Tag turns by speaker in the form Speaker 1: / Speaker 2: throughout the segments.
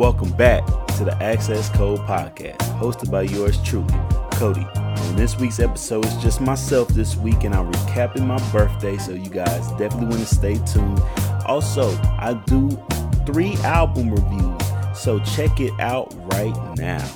Speaker 1: Welcome back to the Access Code Podcast, hosted by yours truly, Cody. On this week's episode, it's just myself this week, and I'm recapping my birthday, so you guys definitely want to stay tuned. Also, I do three album reviews, so check it out right now.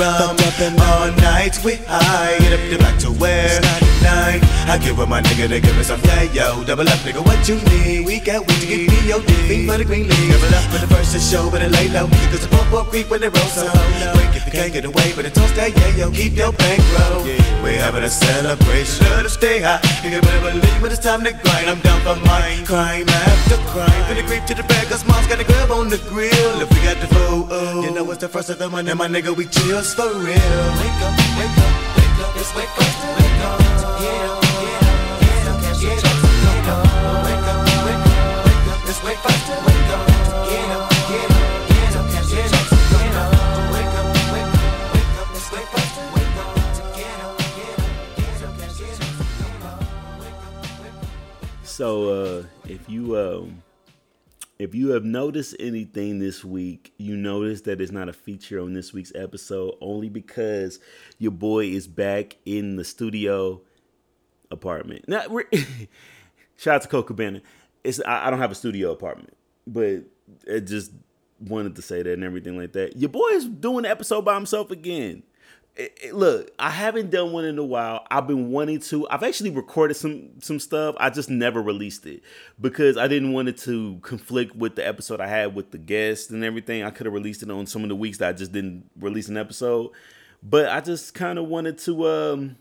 Speaker 2: Rum. All night we high, get up the back to where? Nine. I give up my nigga to give me some yeah, yo. Double up, nigga, what you need? We got weed to get dick. Fiend for the green league. Double up for the first to show, but it lay low. Cause the pump up creep when they roll so. Break if you can't get away, but it toast that yeah, yo. Keep your bankroll. Celebration. Let us stay high. You can better believe when it's time to grind. I'm down for mine. Crime after crime. From the creep to the bag, cause mom's got a grub on the grill. If we got the food, oh, you know it's the first of the month. And my nigga, we chills for real. Wake up, wake up, wake up. It's wake up, wake up. Get
Speaker 1: So, uh, if you um, if you have noticed anything this week, you notice that it's not a feature on this week's episode only because your boy is back in the studio apartment. Now, shout out to Coca Cabana. It's I, I don't have a studio apartment, but it just wanted to say that and everything like that. Your boy is doing the episode by himself again. It- it- look, I haven't done one in a while. I've been wanting to. I've actually recorded some some stuff. I just never released it because I didn't want it to conflict with the episode I had with the guest and everything. I could have released it on some of the weeks that I just didn't release an episode, but I just kind of wanted to um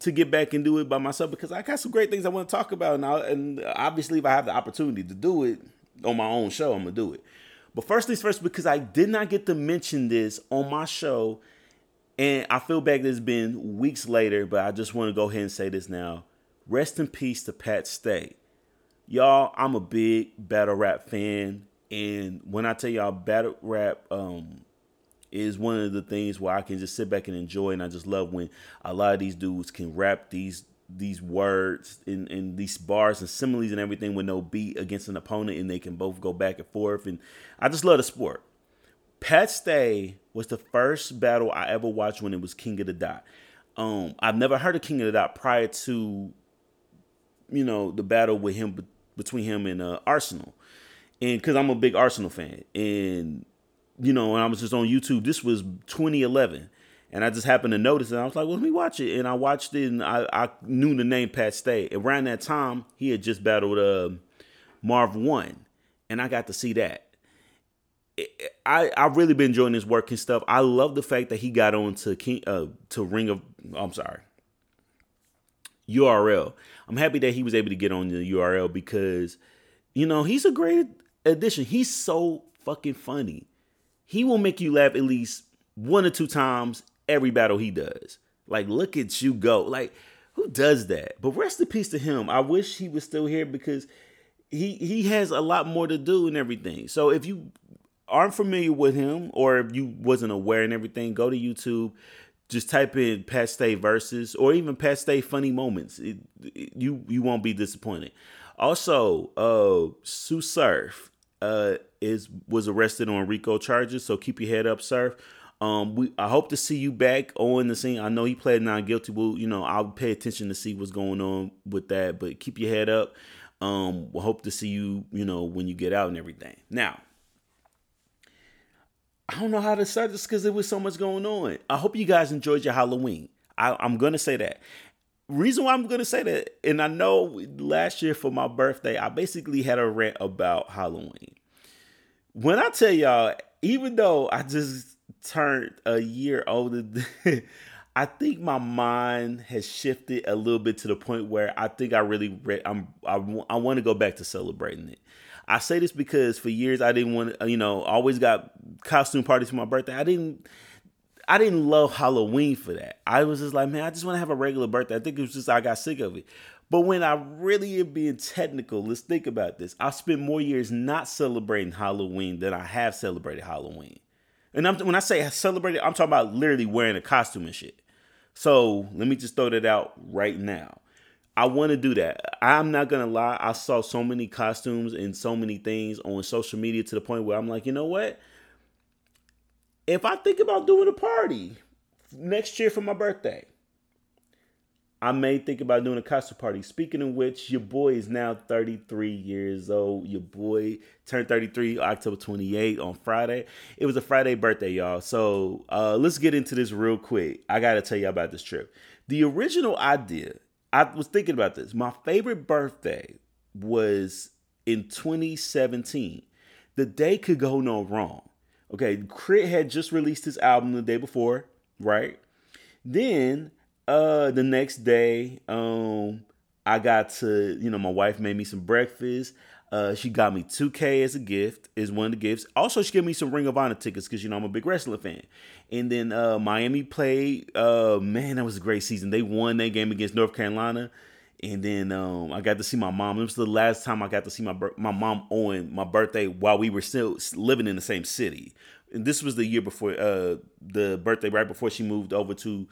Speaker 1: to get back and do it by myself because I got some great things I want to talk about, and, and obviously if I have the opportunity to do it on my own show, I'm gonna do it. But first things first, because I did not get to mention this on my show, and I feel bad that it's been weeks later, but I just want to go ahead and say this now. Rest in peace to Pat Stay. Y'all, I'm a big battle rap fan, and when I tell y'all battle rap um is one of the things where I can just sit back and enjoy, and I just love when a lot of these dudes can rap these these words and, and these bars and similes and everything with no beat against an opponent, and they can both go back and forth. And I just love the sport. Pat Stay was the first battle I ever watched when it was King of the Dot. Um, I've never heard of King of the Dot prior to, you know, the battle with him between him and uh, Arsonal, and because I'm a big Arsonal fan, and you know, when I was just on YouTube, this was 2011, and I just happened to notice it. I was like, well, let me watch it, and I watched it, and I, I knew the name Pat Stay. Around that time, he had just battled uh, Marv Won, and I got to see that. I I really been enjoying his work and stuff. I love the fact that he got on to King uh to Ring of I'm sorry. URL. I'm happy that he was able to get on the URL because you know, he's a great addition. He's so fucking funny. He will make you laugh at least one or two times every battle he does. Like look at you go. Like who does that? But rest in peace to him. I wish he was still here because he he has a lot more to do and everything. So if you aren't familiar with him or if you wasn't aware and everything, go to YouTube. Just type in Pat Stay verses or even Pat Stay funny moments. It, it- you you won't be disappointed. Also, uh, Tsu Surf uh, is was arrested on RICO charges. So keep your head up, Surf. Um, we I hope to see you back on the scene. I know he pled not guilty. Well, you know I'll pay attention to see what's going on with that. But keep your head up. Um, we hope to see you. You know when you get out and everything. Now, I don't know how to start this because there was so much going on. I hope you guys enjoyed your Halloween. I, I'm gonna say that. Reason why I'm gonna say that, and I know last year for my birthday, I basically had a rant about Halloween. When I tell y'all, even though I just turned a year older, I think my mind has shifted a little bit to the point where I think I really re- I'm I, I want to go back to celebrating it. I say this because for years I didn't want you know, always got costume parties for my birthday. I didn't I didn't love Halloween for that. I was just like, man, I just want to have a regular birthday. I think it was just I got sick of it. But when I really am being technical, let's think about this. I spent more years not celebrating Halloween than I have celebrated Halloween. And I'm, when I say celebrated, I'm talking about literally wearing a costume and shit. So let me just throw that out right now. I want to do that. I'm not gonna lie. I saw so many costumes and so many things on social media to the point where I'm like, you know what? If I think about doing a party next year for my birthday, I may think about doing a costume party. Speaking of which, your boy is now 33 years old. Your boy turned 33 October 28 on Friday. It was a Friday birthday, y'all. So uh, let's get into this real quick. I got to tell y'all about this trip. The original idea I was thinking about this. My favorite birthday was in 2017. The day could go no wrong. Okay, Crit had just released his album the day before, right? Then uh the next day, um, I got to, you know, my wife made me some breakfast. Uh, she got me 2K as a gift, is one of the gifts. Also, she gave me some Ring of Honor tickets because you know I'm a big wrestling fan. And then uh, Miami played. Uh, man, that was a great season. They won that game against North Carolina. And then um, I got to see my mom. It was the last time I got to see my my mom on my birthday while we were still living in the same city. And this was the year before uh, the birthday, right before she moved over to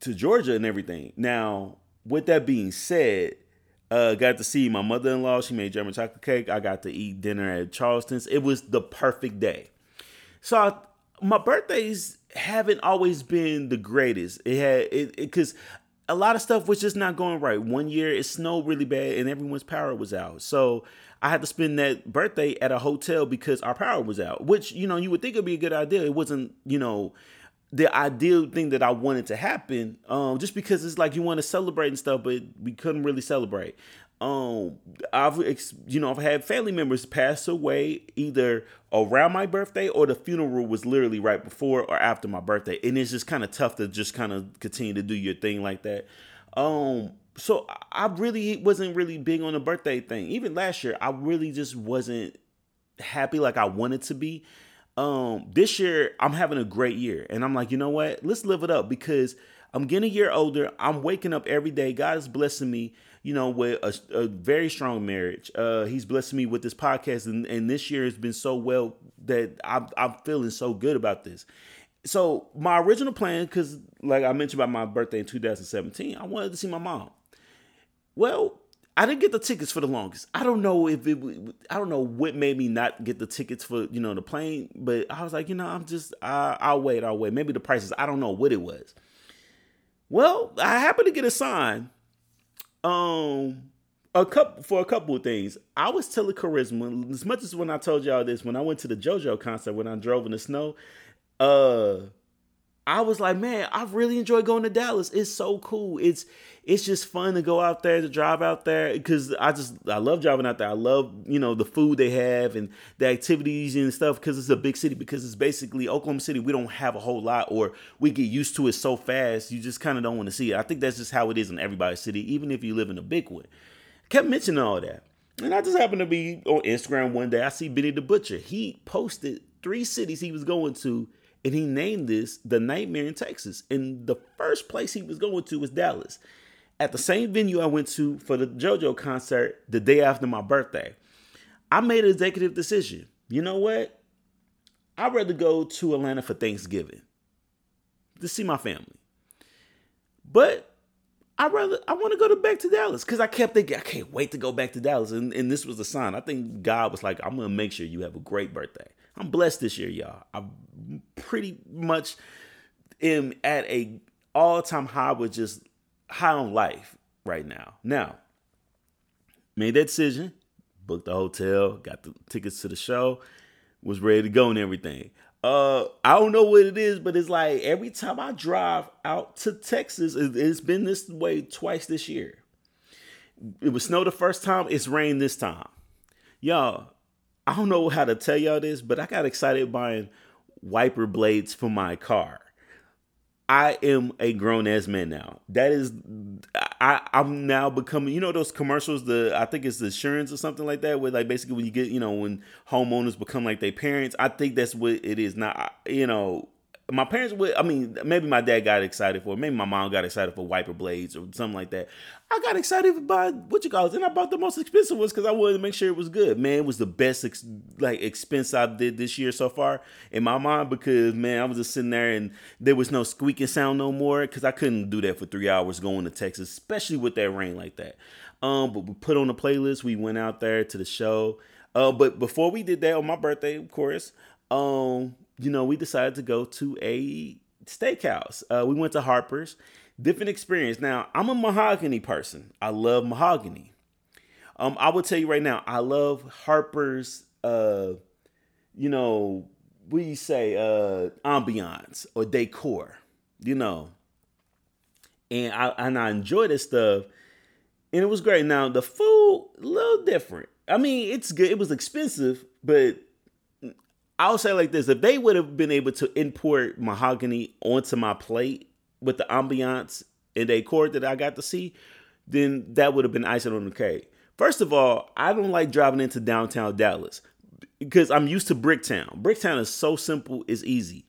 Speaker 1: to Georgia and everything. Now, with that being said, uh, got to see my mother in law. She made German chocolate cake. I got to eat dinner at Charleston's. It was the perfect day. So I, my birthdays haven't always been the greatest. It had it because a lot of stuff was just not going right. One year it snowed really bad and everyone's power was out. So I had to spend that birthday at a hotel because our power was out. Which you know you would think would be a good idea. It wasn't you know the ideal thing that I wanted to happen. Um, just because it's like you want to celebrate and stuff, but we couldn't really celebrate. Um i've you know i've had family members pass away either around my birthday or the funeral was literally right before or after my birthday and it's just kind of tough to just kind of continue to do your thing like that. Um so i really wasn't really big on the birthday thing. Even last year i really just wasn't happy like i wanted to be um this year i'm having a great year and i'm like you know what let's live it up because i'm getting a year older i'm waking up every day god is blessing me you know, with a, a very strong marriage. Uh, he's blessing me with this podcast, and, and this year has been so well that I'm, I'm feeling so good about this. So my original plan, because like I mentioned about my birthday in 2017, I wanted to see my mom. Well, I didn't get the tickets for the longest. I don't know if it. I don't know what made me not get the tickets for you know the plane, but I was like, you know, I'm just. I, I'll wait. I'll wait. Maybe the prices. I don't know what it was. Well, I happened to get a sign um a couple for a couple of things. I was telling Charisma as much as when I told y'all this when I went to the JoJo concert when I drove in the snow. Uh, I was like, man, I really enjoy going to Dallas. It's so cool. It's it's just fun to go out there to drive out there because I just I love driving out there. I love you know the food they have and the activities and stuff because it's a big city. Because it's basically Oklahoma City. We don't have a whole lot, or we get used to it so fast. You just kind of don't want to see it. I think that's just how it is in everybody's city, even if you live in a big one. kept mentioning all that, and I just happened to be on Instagram one day. I see Benny the Butcher. He posted three cities he was going to and he named this the Nightmare in Texas. And the first place he was going to was Dallas. At the same venue I went to for the JoJo concert the day after my birthday, I made an executive decision. You know what? I'd rather go to Atlanta for Thanksgiving to see my family. But I rather I want to go to back to Dallas because I kept thinking I can't wait to go back to Dallas, and, and this was a sign. I think God was like, I'm gonna make sure you have a great birthday. I'm blessed this year, y'all. I pretty much am at a all time high with just high on life right now. Now, made that decision, booked the hotel, got the tickets to the show, was ready to go and everything. Uh, I don't know what it is, but it's like every time I drive out to Texas, it, it's been this way twice this year. It was snow the first time. It's rain this time. Y'all, I don't know how to tell y'all this, but I got excited buying wiper blades for my car. I am a grown ass man now. That is, I I'm now becoming. You know those commercials. The I think it's the insurance or something like that. Where like basically when you get you know when homeowners become like their parents. I think that's what it is now. You know my parents would i mean maybe my dad got excited for it. maybe my mom got excited for wiper blades or something like that. I got excited by what you call it? And i bought the most expensive ones because i wanted to make sure it was good. Man it was the best ex- like expense i did this year so far in my mind because man i was just sitting there and there was no squeaking sound no more because i couldn't do that for three hours going to texas especially with that rain like that. Um but we put on the playlist. We went out there to the show. Uh but before we did that on my birthday of course um you know, we decided to go to a steakhouse. Uh, we went to Harper's. Different experience. Now, I'm a mahogany person. I love mahogany. Um, I will tell you right now, I love Harper's. Uh, you know, you say? Uh, ambiance or decor. You know, and I and I enjoy this stuff, and it was great. Now the food a little different. I mean, it's good. It was expensive, but I'll say like this: if they would have been able to import mahogany onto my plate with the ambiance and decor that I got to see, then that would have been icing on the cake. First of all, I don't like driving into downtown Dallas because I'm used to Bricktown. Bricktown is so simple, it's easy.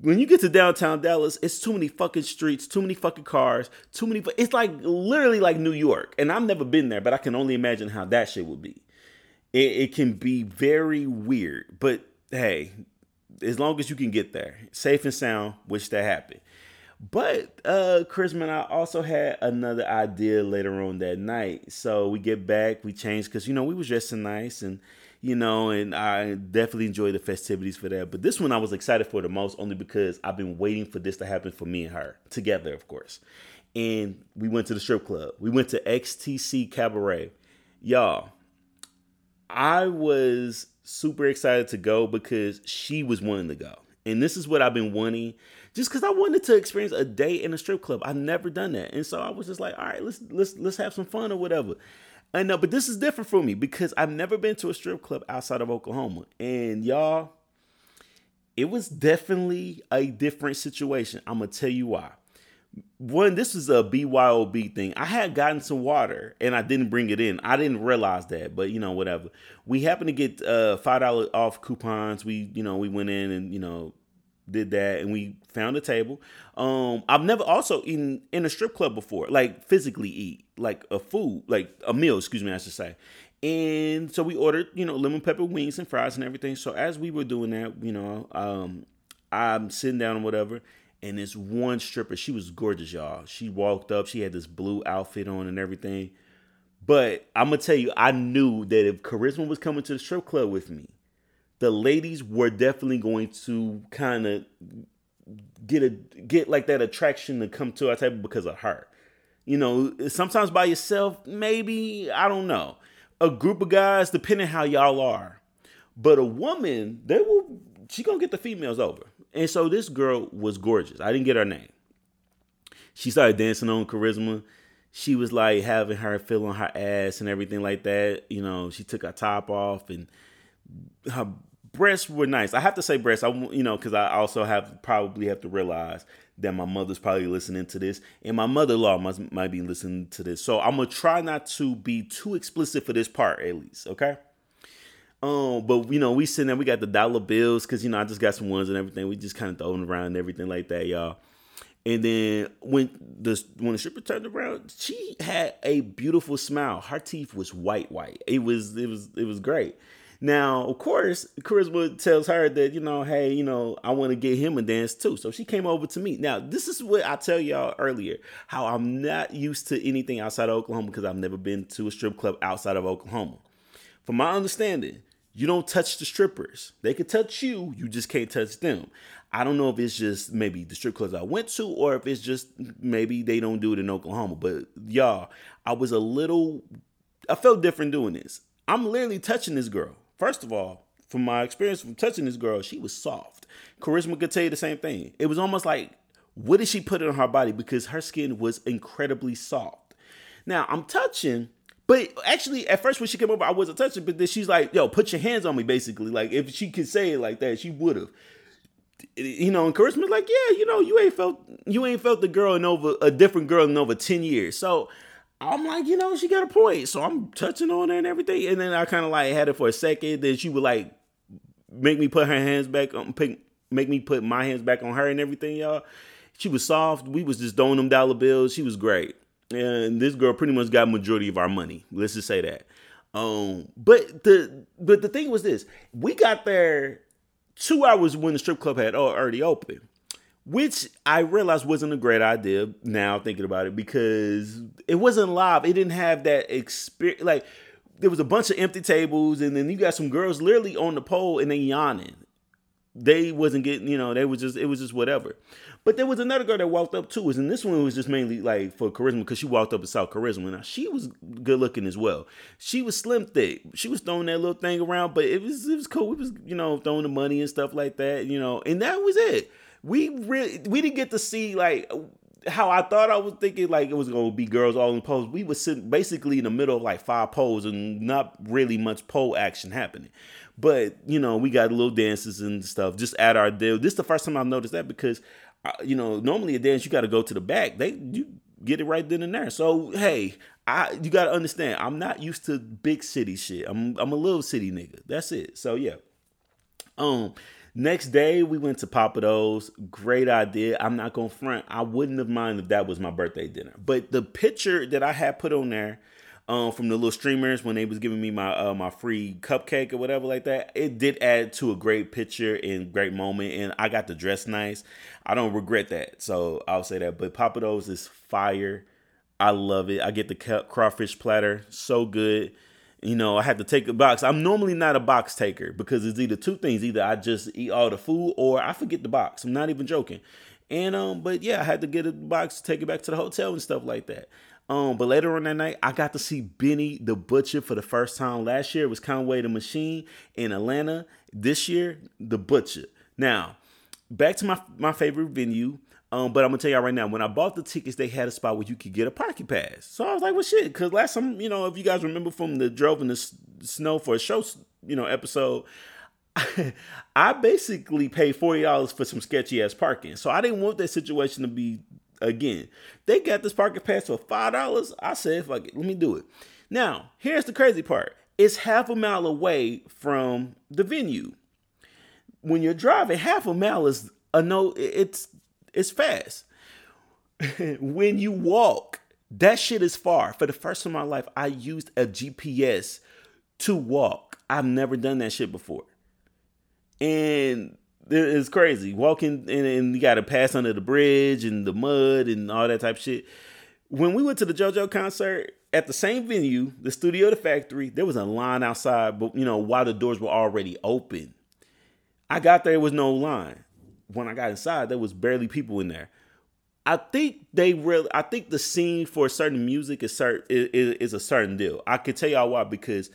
Speaker 1: When you get to downtown Dallas, it's too many fucking streets, too many fucking cars, too many. It's like literally like New York, and I've never been there, but I can only imagine how that shit would be. It, it can be very weird, but hey, as long as you can get there, safe and sound, wish that happened. But uh Chrisman, I also had another idea later on that night. So we get back, we change because you know we was dressing nice and you know, and I definitely enjoy the festivities for that. But this one I was excited for the most only because I've been waiting for this to happen for me and her together, of course. And we went to the strip club. We went to XTC Cabaret. Y'all, I was super excited to go because she was wanting to go. And this is what I've been wanting just because I wanted to experience a day in a strip club. I've never done that. And so I was just like, all right, let's let's let's have some fun or whatever. I know, uh, but this is different for me because I've never been to a strip club outside of Oklahoma. And y'all, it was definitely a different situation. I'm gonna tell you why one this is a BYOB thing. I had gotten some water and I didn't bring it in. I didn't realize that, but you know whatever. We happened to get uh five dollar off coupons. We you know we went in and you know did that and we found a table. Um I've never also eaten in a strip club before, like physically eat like a food, like a meal, excuse me, I should say. And so we ordered, you know, lemon pepper wings and fries and everything. So as we were doing that, you know, um I'm sitting down or whatever and this one stripper, she was gorgeous, y'all. She walked up, she had this blue outfit on and everything. But I'm gonna tell you, I knew that if Charisma was coming to the strip club with me, the ladies were definitely going to kind of get a get like that attraction to come to our table because of her. You know, sometimes by yourself, maybe I don't know. A group of guys, depending how y'all are, but a woman, they will. She gonna get the females over. And so this girl was gorgeous. I didn't get her name. She started dancing on charisma. She was like having her feel on her ass and everything like that. You know, she took her top off and her breasts were nice. I have to say breasts. I you know because I also have probably have to realize that my mother's probably listening to this and my mother-in-law might, might be listening to this. So I'm gonna try not to be too explicit for this part at least. Okay. Um, but you know, we sitting there, we got the dollar bills because you know I just got some ones and everything. We just kind of throwing around and everything like that, y'all. And then when the when the stripper turned around, she had a beautiful smile. Her teeth was white, white. It was it was it was great. Now, of course, Charisma tells her that, you know, hey, you know, I want to get him a dance too. So she came over to me. Now, this is what I tell y'all earlier how I'm not used to anything outside of Oklahoma because I've never been to a strip club outside of Oklahoma. From my understanding, you don't touch the strippers. They can touch you, you just can't touch them. I don't know if it's just maybe the strip clubs I went to or if it's just maybe they don't do it in Oklahoma. But y'all, I was a little, I felt different doing this. I'm literally touching this girl. First of all, from my experience from touching this girl, she was soft. Charisma could tell you the same thing. It was almost like, what did she put on her body? Because her skin was incredibly soft. Now I'm touching, but actually at first when she came over, I wasn't touching. But then she's like, "Yo, put your hands on me." Basically, like if she could say it like that, she would have. You know, and Charisma's like, "Yeah, you know, you ain't felt you ain't felt the girl in over a different girl in over ten years." So I'm like, you know, she got a point. So I'm touching on her and everything. And then I kind of like had it for a second. Then she would like make me put her hands back on, make me put my hands back on her and everything, y'all. She was soft. We was just throwing them dollar bills. She was great. And this girl pretty much got majority of our money. Let's just say that. Um, but the but the thing was this: we got there two hours when the strip club had already opened which I realized wasn't a great idea now thinking about it because it wasn't live. It didn't have that experience. Like there was a bunch of empty tables, and then you got some girls literally on the pole and they yawning. They wasn't getting, you know, they was just it was just whatever. But there was another girl that walked up too, and this one was just mainly like for charisma because she walked up and saw charisma. Now she was good looking as well. She was slim thick. She was throwing that little thing around, but it was it was cool. It was you know throwing the money and stuff like that, you know, and that was it we really we didn't get to see like how I thought I was thinking like it was gonna be girls all in pose. We were sitting basically in the middle of like five poles and not really much pole action happening. But you know, we got little dances and stuff just at our deal. This is the first time I've noticed that because uh, you know normally a dance you got to go to the back. They you get it right then and there. So hey, I you got to understand I'm not used to big city shit. I'm I'm a little city nigga. That's it. So yeah. Um Next day, we went to Pappadeaux. Great idea. I'm not going to front. I wouldn't have minded if that was my birthday dinner. But the picture that I had put on there um, from the little streamers when they was giving me my uh, my free cupcake or whatever like that, it did add to a great picture and great moment. And I got to dress nice. I don't regret that. So I'll say that. But Pappadeaux is fire. I love it. I get the crawfish platter. So good you know, I had to take a box. I'm normally not a box taker because it's either two things. Either I just eat all the food or I forget the box. I'm not even joking. And um, but yeah, I had to get a box, take it back to the hotel and stuff like that. Um, but later on that night, I got to see Benny the Butcher for the first time. Last year it was Conway the Machine in Atlanta. This year, the Butcher. Now, back to my my favorite venue. Um, but I'm gonna tell y'all right now, when I bought the tickets, they had a spot where you could get a parking pass. So I was like, well, shit, because last time, you know, if you guys remember from the drove in the snow for a show, you know, episode, I basically paid forty dollars for some sketchy ass parking. So I didn't want that situation to be again. They got this parking pass for five dollars. I said, fuck it, let me do it. Now, here's the crazy part: it's half a mile away from the venue. When you're driving, half a mile is a no. It's it's fast. when you walk, that shit is far. For the first time in my life, I used a GPS to walk. I've never done that shit before. And it's crazy. Walking and, and you gotta pass under the bridge and the mud and all that type of shit. When we went to the JoJo concert at the same venue, the studio, the factory, there was a line outside, but you know, while the doors were already open. I got there, there was no line when I got inside, there was barely people in there. I think they really. I think the scene for certain music is certain is, is a certain deal. I can tell y'all why because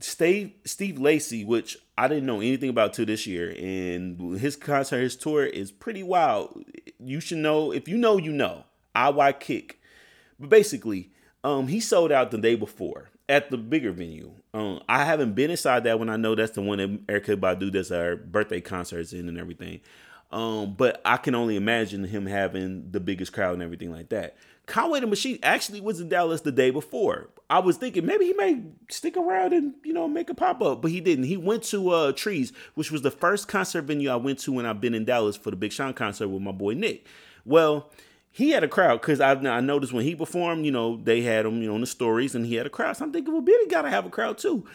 Speaker 1: Steve Steve Lacy, which I didn't know anything about till this year, and his concert, his tour is pretty wild. You should know if you know, you know. IY Kick, but basically, um, he sold out the day before at the bigger venue. Um, I haven't been inside that one. I know that's the one that Erykah Badu does our birthday concerts in and everything. Um, but I can only imagine him having the biggest crowd and everything like that. Conway the Machine actually was in Dallas the day before. I was thinking maybe he may stick around and you know make a pop up, but he didn't. He went to uh, Trees, which was the first concert venue I went to when I've been in Dallas for the Big Sean concert with my boy Nick. Well, he had a crowd because I, I noticed when he performed, you know, they had him, you know, in the stories, and he had a crowd. So I'm thinking, well, Benny gotta have a crowd too.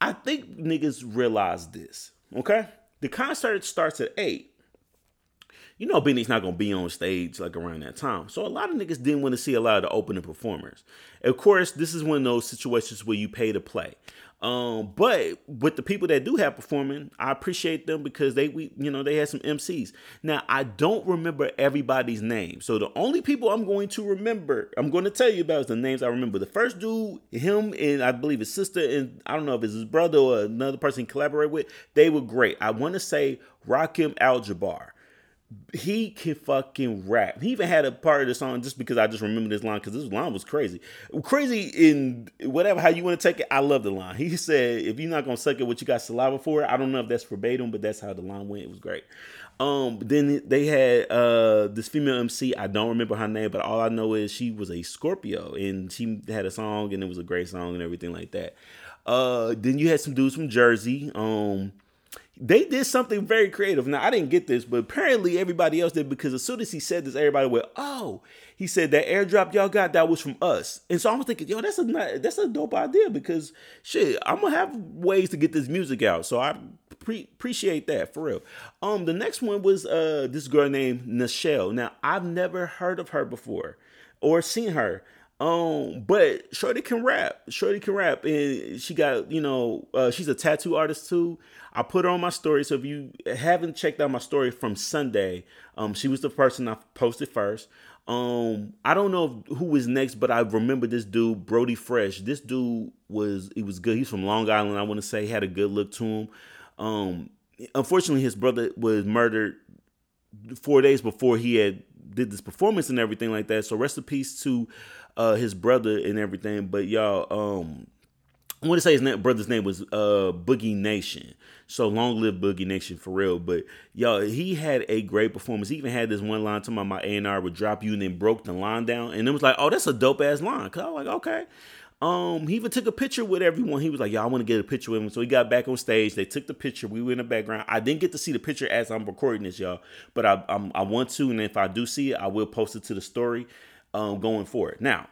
Speaker 1: I think niggas realize this. Okay, the concert starts at eight you know Benny's not gonna be on stage like around that time. So a lot of niggas didn't want to see a lot of the opening performers. Of course, this is one of those situations where you pay to play. Um, but with the people that do have performing, I appreciate them because they we you know they had some MCs. Now I don't remember everybody's name, so the only people I'm going to remember, I'm going to tell you about is the names I remember. The first dude, him and I believe his sister and I don't know if it's his brother or another person he collaborate with. They were great. I want to say Rakim Al Jabbar he can fucking rap. He even had a part of the song just because I just remember this line because this line was crazy. Crazy in whatever how you want to take it. I love the line. He said, "If you're not gonna suck it, what you got saliva for?" I don't know if that's verbatim, but that's how the line went. It was great. Um, then they had uh this female MC. I don't remember her name, but all I know is she was a Scorpio and she had a song and it was a great song and everything like that. Uh, then you had some dudes from Jersey. Um they did something very creative. Now I didn't get this, but apparently everybody else did because as soon as he said this, everybody went, "Oh!" He said that airdrop y'all got that was from us, and so I was thinking, yo, that's a that's a dope idea because shit, I'm gonna have ways to get this music out. So I pre- appreciate that for real. Um, the next one was uh this girl named Nichelle. Now I've never heard of her before or seen her. Um, but Shorty can rap. Shorty can rap, and she got you know uh, she's a tattoo artist too. I put her on my story. So if you haven't checked out my story from Sunday, um, she was the person I posted first. Um, I don't know who was next, but I remember this dude, Brody Fresh. This dude was he was good. He's from Long Island. I want to say he had a good look to him. Um, unfortunately, his brother was murdered four days before he had did this performance and everything like that. So rest in peace to uh, his brother and everything. But y'all, um, I want to say his name, brother's name was uh, Boogie Nation. So long live Boogie Nation for real. But y'all, he had a great performance. He even had this one line to my my A and R would drop you and then broke the line down, and it was like, oh, that's a dope ass line. Cause I was like, okay. Um, he even took a picture with everyone. He was like, "Yo, I want to get a picture with him." So he got back on stage. They took the picture. We were in the background. I didn't get to see the picture as I'm recording this, y'all, but I I'm, i want to, and if I do see it, I will post it to the story. Um, going forward. Now,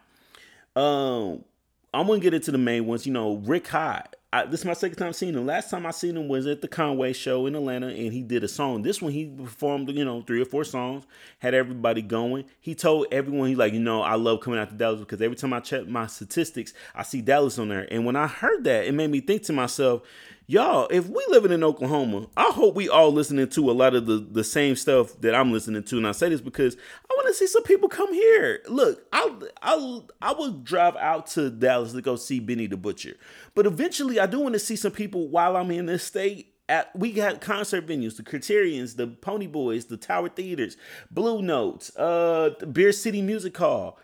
Speaker 1: um, I'm gonna get into the main ones. You know, Rick Hyde. I, this is my second time seeing him. Last time I seen him was at the Conway show in Atlanta, and he did a song. This one he performed, you know, three or four songs, had everybody going. He told everyone, he's like, you know, I love coming out to Dallas because every time I check my statistics, I see Dallas on there. And when I heard that, it made me think to myself, y'all, if we living in Oklahoma, I hope we all listening to a lot of the, the same stuff that I'm listening to. And I say this because I want to see some people come here. Look, I I I will drive out to Dallas to go see Benny the Butcher, but eventually I do want to see some people while I'm in this state. At, we got concert venues, the Criterions, the Pony Boys, the Tower Theaters, Blue Notes, uh, Beer City Music Hall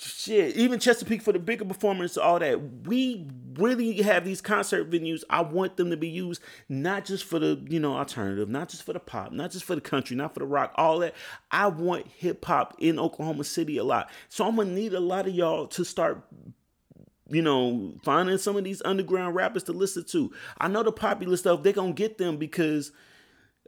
Speaker 1: shit, even Chesapeake for the bigger performance, all that. We really have these concert venues. I want them to be used not just for the, you know, alternative, not just for the pop, not just for the country, not for the rock, all that. I want hip hop in Oklahoma City a lot. So I'm gonna need a lot of y'all to start you know, finding some of these underground rappers to listen to. I know the popular stuff, they're gonna get them because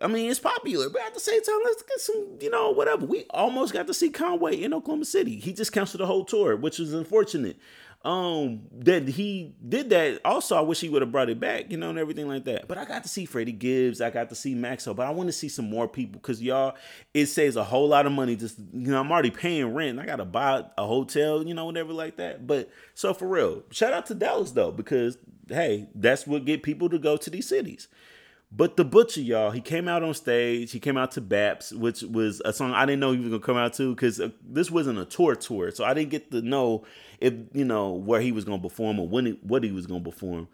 Speaker 1: I mean, it's popular, but at the same time, let's get some, you know, whatever. We almost got to see Conway in Oklahoma City. He just canceled the whole tour, which was unfortunate. Um, that he did that. Also, I wish he would have brought it back, you know, and everything like that. But I got to see Freddie Gibbs. I got to see Maxo. But I want to see some more people because y'all, it saves a whole lot of money. Just you know, I'm already paying rent. I got to buy a hotel, you know, whatever like that. But so for real, shout out to Dallas though, because hey, that's what get people to go to these cities. But the butcher, y'all, he came out on stage. He came out to Baps, which was a song I didn't know he was gonna come out to because uh, this wasn't a tour tour, so I didn't get to know if you know where he was gonna perform or when he, what he was gonna perform.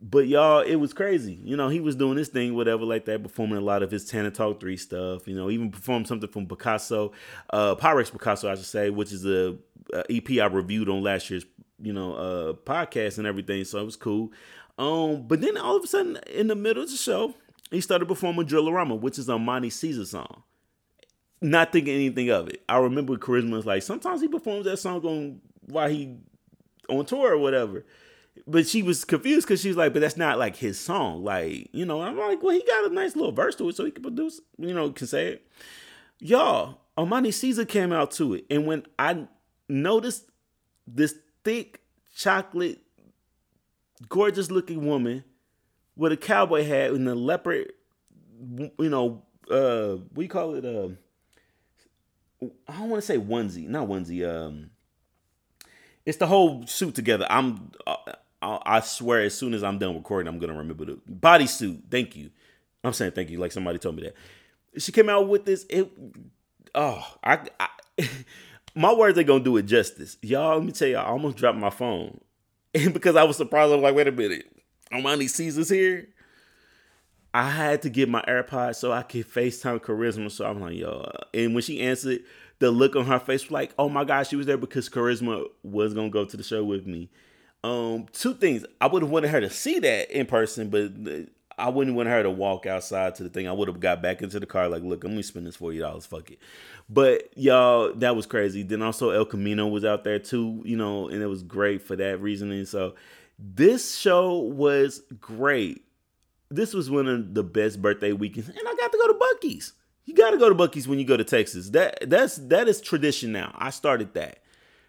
Speaker 1: But y'all, it was crazy. You know, he was doing this thing, whatever, like that, performing a lot of his Tana Talk Three stuff. You know, even performed something from Picasso, uh, Pyrex Picasso, I should say, which is a, a EP I reviewed on last year's you know uh podcast and everything. So it was cool. Um, but then all of a sudden, in the middle of the show, he started performing Drillorama, which is a Armani Caesar song. Not thinking anything of it. I remember Charisma was like, sometimes he performs that song on while he on tour or whatever. But she was confused because she's like, but that's not like his song. Like, you know, I'm like, well, he got a nice little verse to it, so he can produce, you know, can say it. Y'all, Armani Caesar came out to it. And when I noticed this thick chocolate gorgeous looking woman with a cowboy hat and a leopard, you know, uh you call it uh I don't want to say onesie, not onesie. Um, it's the whole suit together. I'm uh, I swear as soon as I'm done recording, I'm gonna remember the bodysuit. Thank you. I'm saying thank you, like somebody told me that. She came out with this. It oh I, I my words ain't gonna do it justice. Y'all, let me tell you, I almost dropped my phone. And because I was surprised, I'm like, wait a minute. Armani Caesar's here. I had to get my AirPods so I could FaceTime Charisma. So I'm like, yo. And when she answered, the look on her face was like, oh my gosh, she was there because Charisma was gonna go to the show with me. Um, two things. I would have wanted her to see that in person, but I wouldn't want her to walk outside to the thing. I would have got back into the car like, look, I'm gonna spend this forty dollars. Fuck it. But y'all, that was crazy. Then also Elcamino was out there too, you know, and it was great for that reasoning. So this show was great. This was one of the best birthday weekends, and I got to go to Buc-ee's. You got to go to Buc-ee's when you go to Texas. That that's that is tradition now. I started that.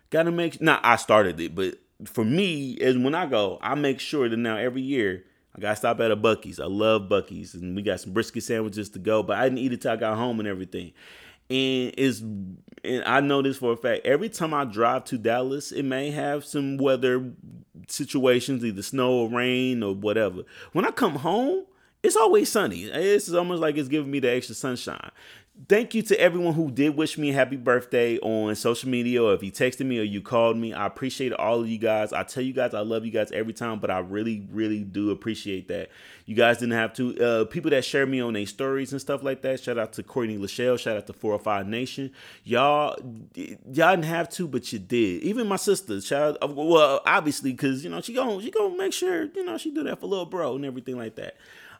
Speaker 1: Got to make not I started it, but for me is when I go, I make sure that now every year I gotta stop at a Buc-ee's. I love Buc-ee's, and we got some brisket sandwiches to go. But I didn't eat it till I got home and everything. And it's and I know this for a fact. Every time I drive to Dallas, it may have some weather situations, either snow or rain or whatever. When I come home, it's always sunny. It's almost like it's giving me the extra sunshine thank you to everyone who did wish me a happy birthday on social media or if you texted me or you called me. I appreciate all of you guys. I tell you guys i love you guys every time but i really really do appreciate that. You guys didn't have to uh, people that share me on their stories and stuff like that shout out to courtney lachelle shout out to 405 nation. Y'all y'all didn't have to but you did. Even my sister shout out well obviously because you know she gonna she gonna make sure you know she do that for little bro and everything like that.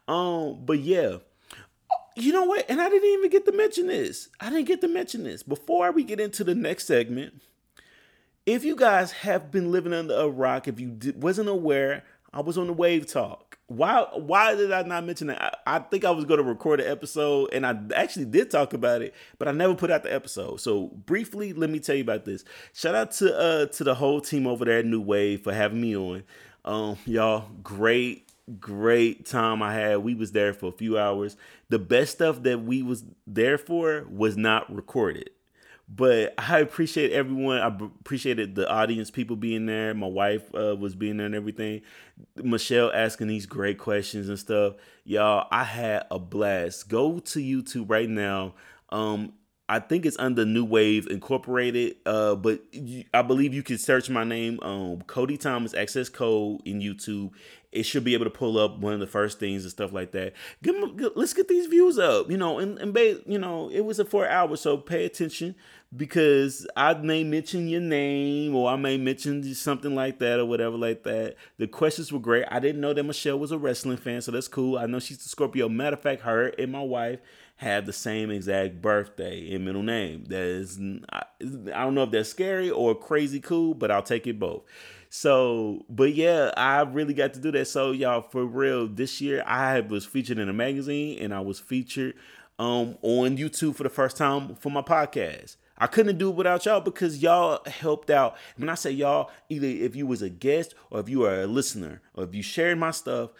Speaker 1: Um but yeah you know what? And I didn't even get to mention this. I didn't get to mention this. Before we get into the next segment, if you guys have been living under a rock, if you did, wasn't aware, I was on the Wave Talk. Why why did I not mention that? I, I think I was going to record an episode and I actually did talk about it, but I never put out the episode. So briefly, let me tell you about this. Shout out to uh to the whole team over there at New Wave for having me on. Um, y'all, great great time I had. We was there for a few hours. The best stuff that we was there for was not recorded. But I appreciate everyone. I appreciated the audience, people being there. My wife uh, was being there and everything. Michelle asking these great questions and stuff. Y'all, I had a blast. Go to YouTube right now. Um, I think it's under New Wave Incorporated. Uh, but I believe you can search my name, um, Cody Thomas Access Code in YouTube, it should be able to pull up one of the first things and stuff like that. Give them, let's get these views up, you know, and, and you know, it was a four hour, so pay attention because I may mention your name or I may mention something like that or whatever like that. The questions were great. I didn't know that Michelle was a wrestling fan, so that's cool. I know she's a Scorpio. Matter of fact, her and my wife have the same exact birthday and middle name. That is, I, I don't know if that's scary or crazy cool, but I'll take it both. So, but yeah, I really got to do that. So, y'all, for real, this year I was featured in a magazine and I was featured um on YouTube for the first time for my podcast. I couldn't do it without y'all because y'all helped out. When I say y'all, either if you was a guest or if you are a listener or if you shared my stuff,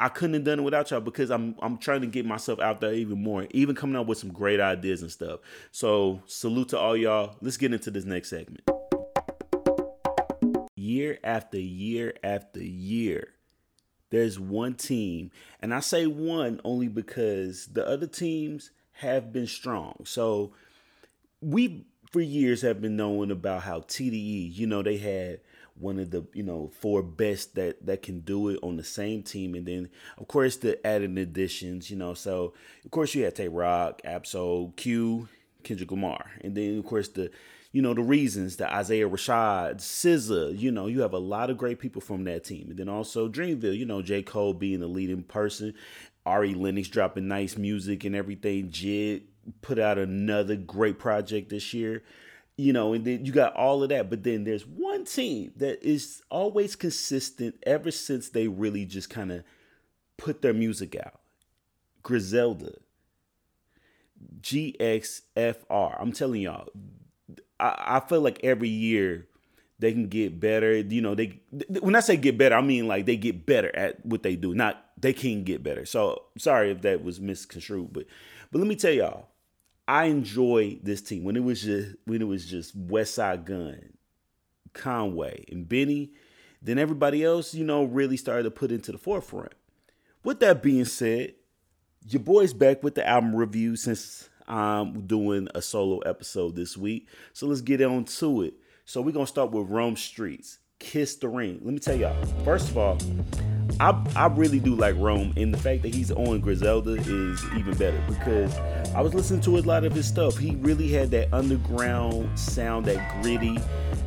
Speaker 1: I couldn't have done it without y'all because I'm I'm trying to get myself out there even more, even coming up with some great ideas and stuff. So salute to all y'all. Let's get into this next segment year after year after year, there's one team, and I say one only because the other teams have been strong. So we for years have been knowing about how TDE, you know, they had one of the you know four best that that can do it on the same team, and then of course the added additions, you know. So of course you had Jay Rock, Ab-Soul, Q, Kendrick Lamar, and then of course the you know, the reasons that Isaiah Rashad, SZA, you know, you have a lot of great people from that team. And then also Dreamville, you know, J. Cole being the leading person, Ari Lennox dropping nice music and everything. JID put out another great project this year. You know, and then you got all of that. But then there's one team that is always consistent ever since they really just kind of put their music out. Griselda. GXFR. I'm telling y'all, I, I feel like every year they can get better. You know, they when I say get better, I mean like they get better at what they do, not they can get better. So sorry if that was misconstrued, but but let me tell y'all, I enjoy this team when it was just when it was just Westside Gun, Conway, and Benny. Then everybody else, you know, really started to put into the forefront. With that being said, your boy's back with the album review since I'm doing a solo episode this week. So let's get on to it. So we're gonna start with Rome Streetz, Kiss the Ring. Let me tell y'all, first of all, I, I really do like Rome, and the fact that he's on Griselda is even better because I was listening to a lot of his stuff. He really had that underground sound, that gritty,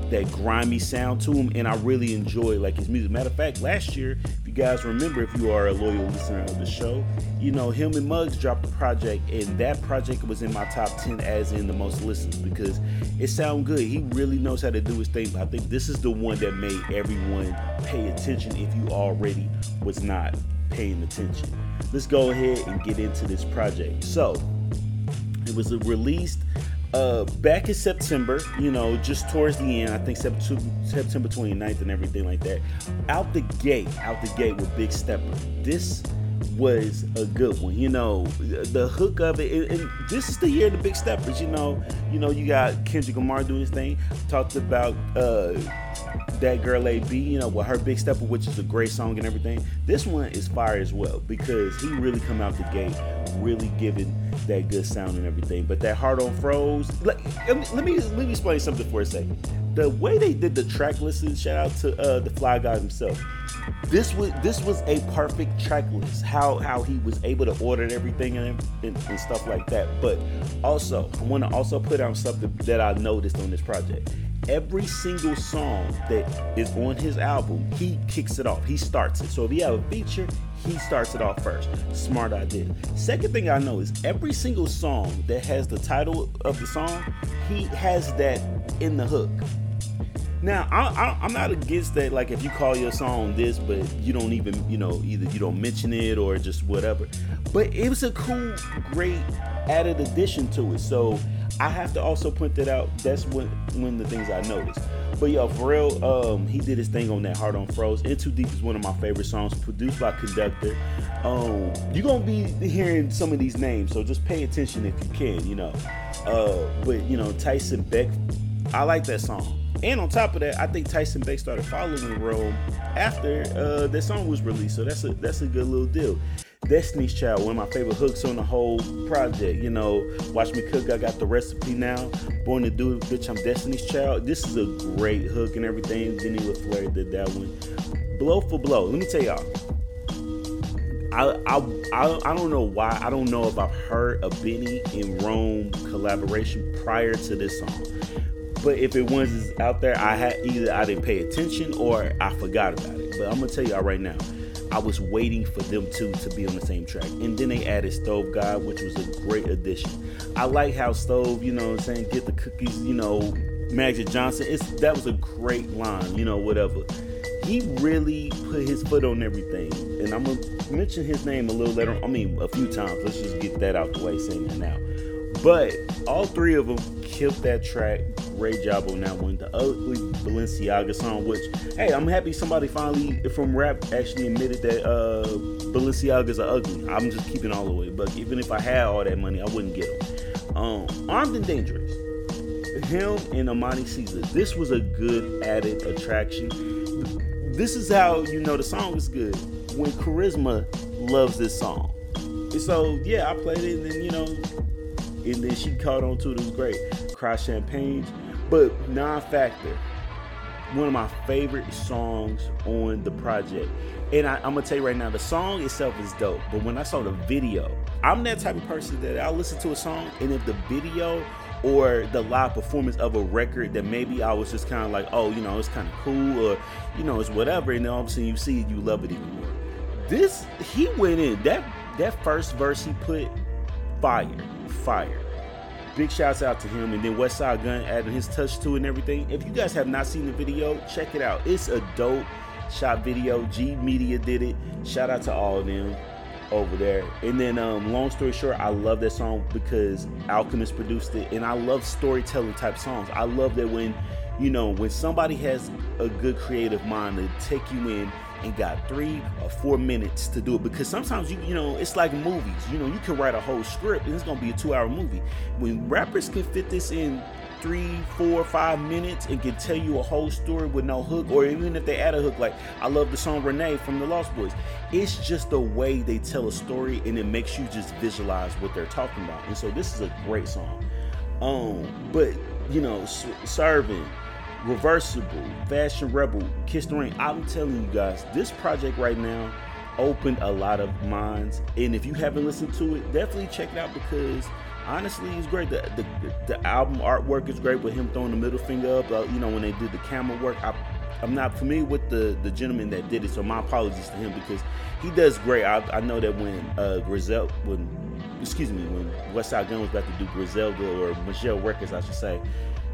Speaker 1: that grimy sound to him, and I really enjoy like his music. Matter of fact, last year, you guys remember, if you are a loyal listener of the show, you know him and Muggs dropped a project, and that project was in my top ten as in the most listens because it sounded good. He really knows how to do his thing. But I think this is the one that made everyone pay attention if you already was not paying attention. Let's go ahead and get into this project. So it was released uh, back in September, you know, just towards the end, I think September, September 29th and everything like that. Out the gate, out the gate with Big Stepper. This was a good one. You know, the hook of it, and, and this is the year of the Big Steppers. You know, you know, you got Kendrick Lamar doing his thing. Talked about uh, that girl AB, you know, with her Big Stepper, which is a great song and everything. This one is fire as well because he really come out the gate, really giving that good sound and everything. But that Heart on Froze, let, let me let me explain something for a second. The way they did the track listing, shout out to uh, the Fly Guy himself. This was this was a perfect track list. How how he was able to order everything and, and, and stuff like that. But also, I want to also put out something that I noticed on this project every single song that is on his album, he kicks it off. He starts it. So if you have a feature, he starts it off first. Smart idea. Second thing I know is every single song that has the title of the song, he has that in the hook. Now, I, am not against that. Like, if you call your song this, but you don't even, you know, either you don't mention it or just whatever. But it was a cool, great added addition to it. So I have to also point that out. That's when when the things I noticed. But yo, for real, um, he did his thing on that Heart on Froze. In Too Deep is one of my favorite songs, produced by Conductor. Um, you're gonna be hearing some of these names, so just pay attention if you can, you know. Uh, but you know, Tyson Beck, I like that song. And on top of that, I think Tyson Beck started following Rome after uh, that song was released. So that's a that's a good little deal. Destiny's Child, one of my favorite hooks on the whole project. You know, Watch Me Cook, I got the recipe now. Born to do it, bitch, I'm Destiny's Child. This is a great hook and everything. Denny LaFleur did that one. Blow for blow. Let me tell y'all. I, I, I, I don't know why. I don't know if I've heard a Benny and Rome collaboration prior to this song. But if it was out there, I had either I didn't pay attention or I forgot about it. But I'm gonna tell y'all right now, I was waiting for them two to be on the same track. And then they added Stove God, which was a great addition. I like how Stove, you know what I'm saying, get the cookies, you know, Magic Johnson. It's that was a great line, you know, whatever. He really put his foot on everything. And I'm gonna mention his name a little later. I mean, a few times. Let's just get that out the way, saying that now. But all three of them killed that track. Great job on that one. The ugly Balenciaga song, which hey, I'm happy somebody finally from rap actually admitted that uh, Balenciagas are ugly. I'm just keeping all the way, but even if I had all that money, I wouldn't get them. Um, Armed and Dangerous. Him and Armani Caesar. This was a good added attraction. This is how you know the song is good when Charisma loves this song. So yeah, I played it, and then you know and then she caught on to was great. Cry Champagne, but non-factor. One of my favorite songs on the project. And I, am gonna tell you right now, the song itself is dope. But when I saw the video, I'm that type of person that I'll listen to a song, and if the video or the live performance of a record that maybe I was just kind of like, oh, you know, it's kind of cool, or you know, it's whatever, and then all of a sudden you see it, you love it even more. This he went in that that first verse he put fire fire. Big shouts out to him, and then Westside Gunn adding his touch to it and everything. If you guys have not seen the video, check it out. It's a dope shot video. G Media did it. Shout out to all of them over there. And then, um, long story short, I love that song because Alchemist produced it, and I love storytelling type songs. I love that when, you know, when somebody has a good creative mind to take you in and got three or four minutes to do it because sometimes you you know it's like movies you know you can write a whole script and it's gonna be a two hour movie when rappers can fit this in three, four, five minutes and can tell you a whole story with no hook, or even if they add a hook, like I love the song Renee from the Lost Boys. It's just the way they tell a story and it makes you just visualize what they're talking about. And so this is a great song. Um, but you know, serving, reversible, fashion rebel, kiss the ring. I'm telling you guys, this project right now opened a lot of minds. And if you haven't listened to it, definitely check it out because honestly, it's great. The, the, the album artwork is great with him throwing the middle finger up. Uh, you know, when they did the camera work, I, I'm not familiar with the the gentleman that did it, so my apologies to him because he does great. I, I know that when uh, Grizel, when excuse me, when Westside Gunn was about to do Griselda or Michelle Records, I should say,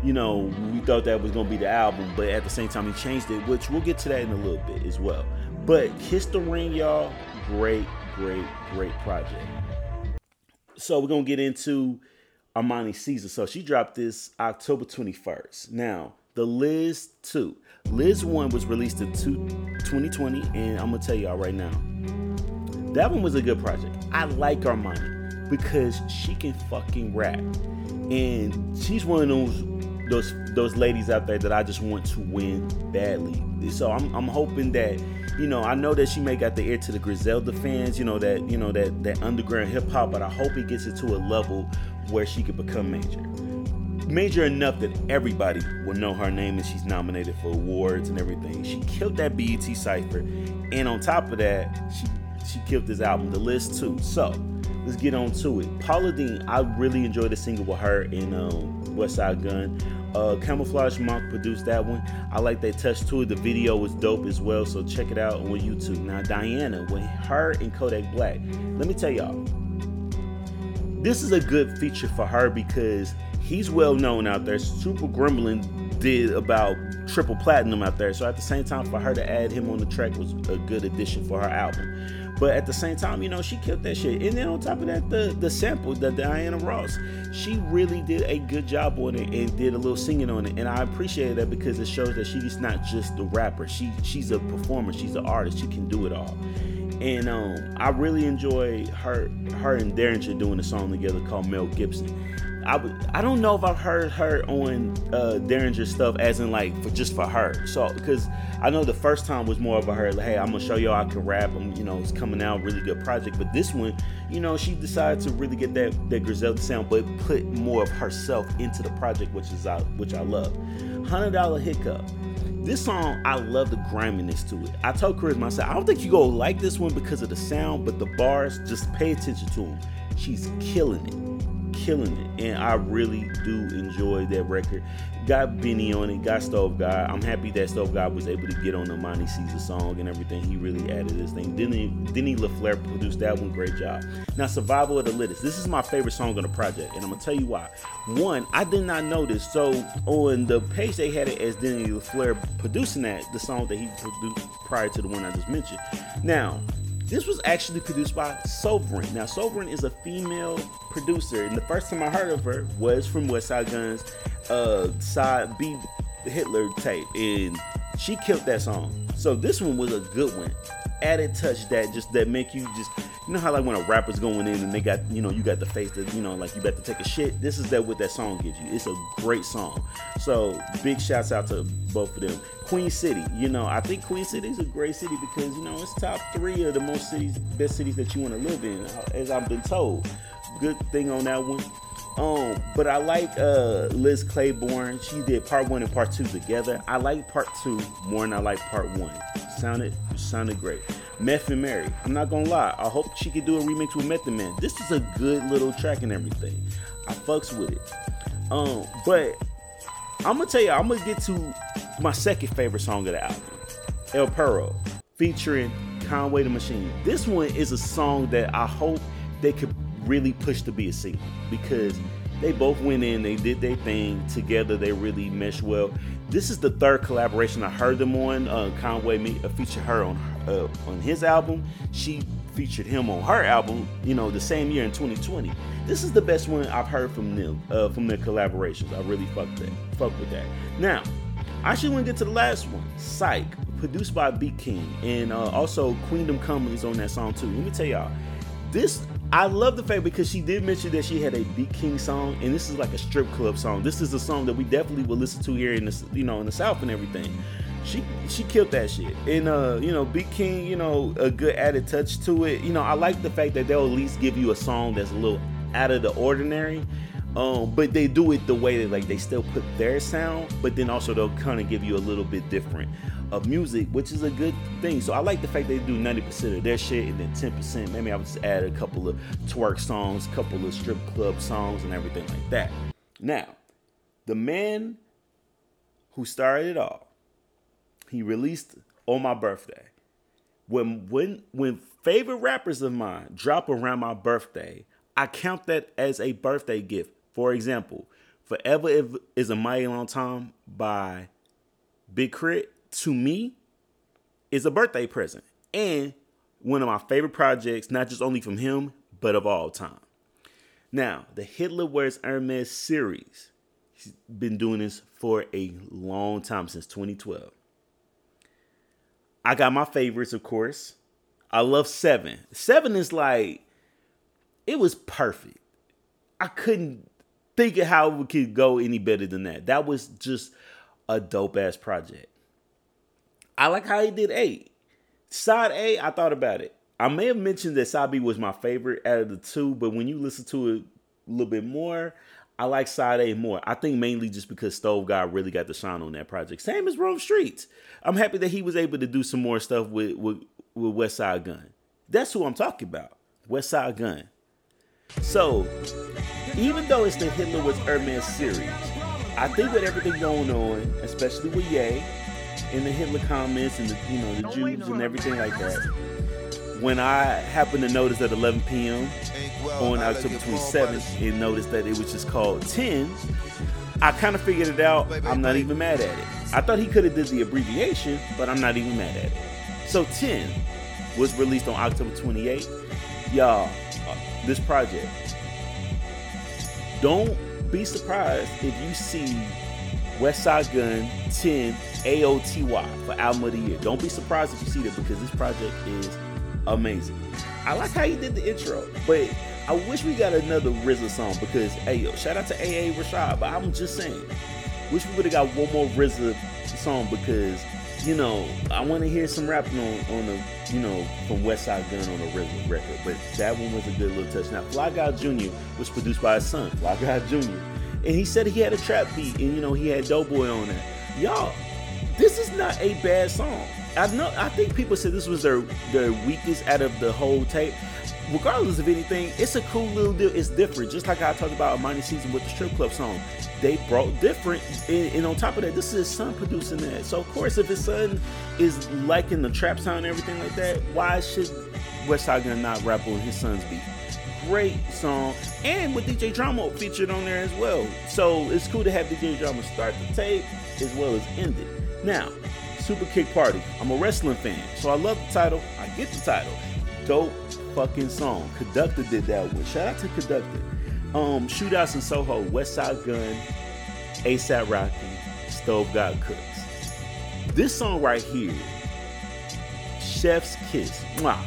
Speaker 1: you know, we thought that was gonna be the album, but at the same time he changed it, which we'll get to that in a little bit as well. But Kiss the Ring, y'all, great, great, great project so we're gonna get into Armani Caesar. So she dropped this October 21st. Now, the Liz 2. Liz 1 was released in 2020, and I'm gonna tell y'all right now, that one was a good project. I like Armani because she can fucking rap. And she's one of those those those ladies out there that I just want to win badly. So I'm I'm hoping that you know, I know that she may got the ear to the Griselda fans, you know, that, you know, that that underground hip hop, but I hope it gets it to a level where she could become major. Major enough that everybody will know her name and she's nominated for awards and everything. She killed that BET cipher. And on top of that, she she killed this album, The Liz 2. So let's get on to it. Paula Deen, I really enjoyed the single with her in um, Westside Gunn. Uh, Camouflage Monk produced that one. I like that touch to it. The video was dope as well, so check it out on YouTube. Now, Diana, with her and Kodak Black, let me tell y'all, this is a good feature for her because he's well known out there. Super Gremlin did about triple platinum out there, so at the same time, for her to add him on the track was a good addition for her album. But at the same time, you know, she killed that shit. And then on top of that, the the sample, the Diana Ross, she really did a good job on it and did a little singing on it. And I appreciate that because it shows that she's not just the rapper. She she's a performer. She's an artist. She can do it all. And um, I really enjoy her her and Daringer doing a song together called Mel Gibson. I would I don't know if I've heard her on uh Daringer stuff as in like for just for her. So because I know the first time was more of a her like, hey, I'm gonna show y'all I can rap. I'm, you know, it's coming out, really good project. But this one, you know, she decided to really get that that Griselda sound, but put more of herself into the project, which is I which I love. Hundred dollar hiccup. This song, I love the griminess to it. I told Charisma, I said, I don't think you go like this one because of the sound, but the bars, just pay attention to them. She's killing it killing it, and I really do enjoy that record. Got Benny on it, got Stove God. I'm happy that Stove God was able to get on the Armani Caesar song and everything. He really added this thing. Denny, Denny LaFleur produced that one, great job. Now, Survival of the Littest. This is my favorite song on the project, and I'm gonna tell you why. One, I did not know this. So on the page they had it as Denny LaFleur producing that, the song that he produced prior to the one I just mentioned. Now, this was actually produced by Sovereign. Now, Sovereign is a female producer, and the first time I heard of her was from Westside Gunn's, uh, side B Hitler tape, and she killed that song. So this one was a good one. Added touch that just that make you just you know how like when a rapper's going in and they got you know you got the face that you know like you about to take a shit. This is that what that song gives you. It's a great song. So big shouts out to both of them. Queen City, you know I think Queen City is a great city because you know it's top three of the most cities best cities that you want to live in as I've been told. Good thing on that one. Um, but I like uh, Liz Claiborne. She did part one and part two together. I like part two more than I like part one. Sounded sounded great. Meth and Mary. I'm not gonna lie. I hope she could do a remix with Method Man. This is a good little track and everything. I fucks with it. Um, but I'm gonna tell you, I'm gonna get to my second favorite song of the album, El Perro, featuring Conway the Machine. This one is a song that I hope they could really push to be a single because they both went in, they did their thing together, they really meshed well. This is the third collaboration I heard them on. Uh, Conway me, uh, featured her on uh, on his album. She featured him on her album. You know, the same year in 2020. This is the best one I've heard from them uh, from their collaborations. I really fuck that, fuck with that. Now, I should want to get to the last one. Psych produced by B King, and uh, also Queendom Come is on that song too. Let me tell y'all, this I love the fact because she did mention that she had a B King song, and this is like a strip club song. This is a song that we definitely will listen to here in the you know in the South and everything. She she killed that shit, and uh you know B King, you know a good added touch to it. You know I like the fact that they'll at least give you a song that's a little out of the ordinary. Um, but they do it the way that like they still put their sound, but then also they'll kind of give you a little bit different of music, which is a good thing. So I like the fact they do 90% of their shit and then 10%. Maybe I would just add a couple of twerk songs, a couple of strip club songs, and everything like that. Now, the man who started it all, he released on my birthday. When when when favorite rappers of mine drop around my birthday, I count that as a birthday gift. For example, Forever is a Mighty Long Time by Big K.R.I.T to me is a birthday present and one of my favorite projects, not just only from him, but of all time. Now, the Hitler Wears Hermes series, he's been doing this for a long time since 2012. I got my favorites, of course. I love Seven. Seven is like, it was perfect. I couldn't think of how it could go any better than that. That was just a dope ass project. I like how he did A. Side A, I thought about it. I may have mentioned that Side B was my favorite out of the two, but when you listen to it a little bit more, I like Side A more. I think mainly just because Stove God really got the shine on that project. Same as Rome Streetz. I'm happy that he was able to do some more stuff with with, with Westside Gunn. That's who I'm talking about. Westside Gunn. So, even though it's the Hitler Wears Hermes series, I think with everything going on, especially with Ye, in the Hitler comments and the you know the Jews and everything like that. When I happened to notice at 11 p.m. on October 27th and noticed that it was just called 10, I kind of figured it out. I'm not even mad at it. I thought he could have did the abbreviation, but I'm not even mad at it. So 10 was released on October 28th. Y'all, uh, this project. Don't be surprised if you see Westside Gunn 10 AOTY for album of the year. Don't be surprised if you see that because this project is amazing. I like how he did the intro, but I wish we got another RZA song because hey yo, shout out to AA Rashad, but I'm just saying, wish we would have got one more RZA song because you know I want to hear some rapping on on the you know from Westside Gunn on a RZA record, but that one was a good little touch. Now Fly Guy Jr. was produced by his son, Fly Guy Jr. And he said he had a trap beat and you know he had Doughboy on that. Y'all, this is not a bad song. I know. I think people said this was their their weakest out of the whole tape. Regardless of anything, it's a cool little deal. It's different, just like I talked about Mighty Season with the strip club song. They brought different, and, and, on top of that, this is his son producing that. So of course, if his son is liking the trap sound and everything like that, why should West Westside Gunn not rap on his son's beat? Great song, and with DJ Drama featured on there as well. So it's cool to have DJ Drama start the tape as well as end it. Now, Super Kick Party. I'm a wrestling fan, so I love the title. I get the title. Dope fucking song. Conductor did that one. Shout out to Conductor. Um, Shootouts in Soho, Westside Gunn, ASAP Rocky, Stove God Cooks. This song right here, Chef's Kiss. Mwah.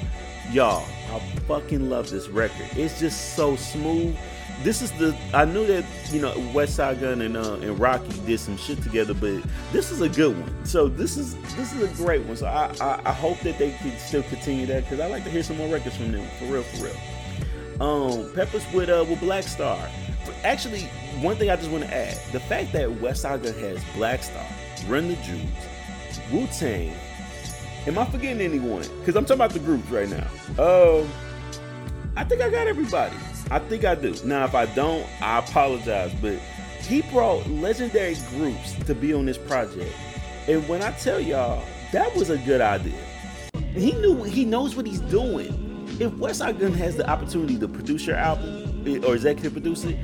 Speaker 1: Y'all, I fucking love this record. It's just so smooth this is the I knew that you know Westside Gunn and uh, and Rocky did some shit together, but this is a good one. So this is this is a great one. So I I, I hope that they can still continue that because I like to hear some more records from them for real for real. Um, Peppers with uh with Black Star. Actually, one thing I just want to add: the fact that Westside Gunn has Black Star, Run the Jewels, Wu Tang. Am I forgetting anyone? Because I'm talking about the groups right now. Um, I think I got everybody. I think I do. Now, if I don't, I apologize. But he brought legendary groups to be on this project. And when I tell y'all, that was a good idea. He knew he knows what he's doing. If Westside Gunn has the opportunity to produce your album eh, or executive produce it,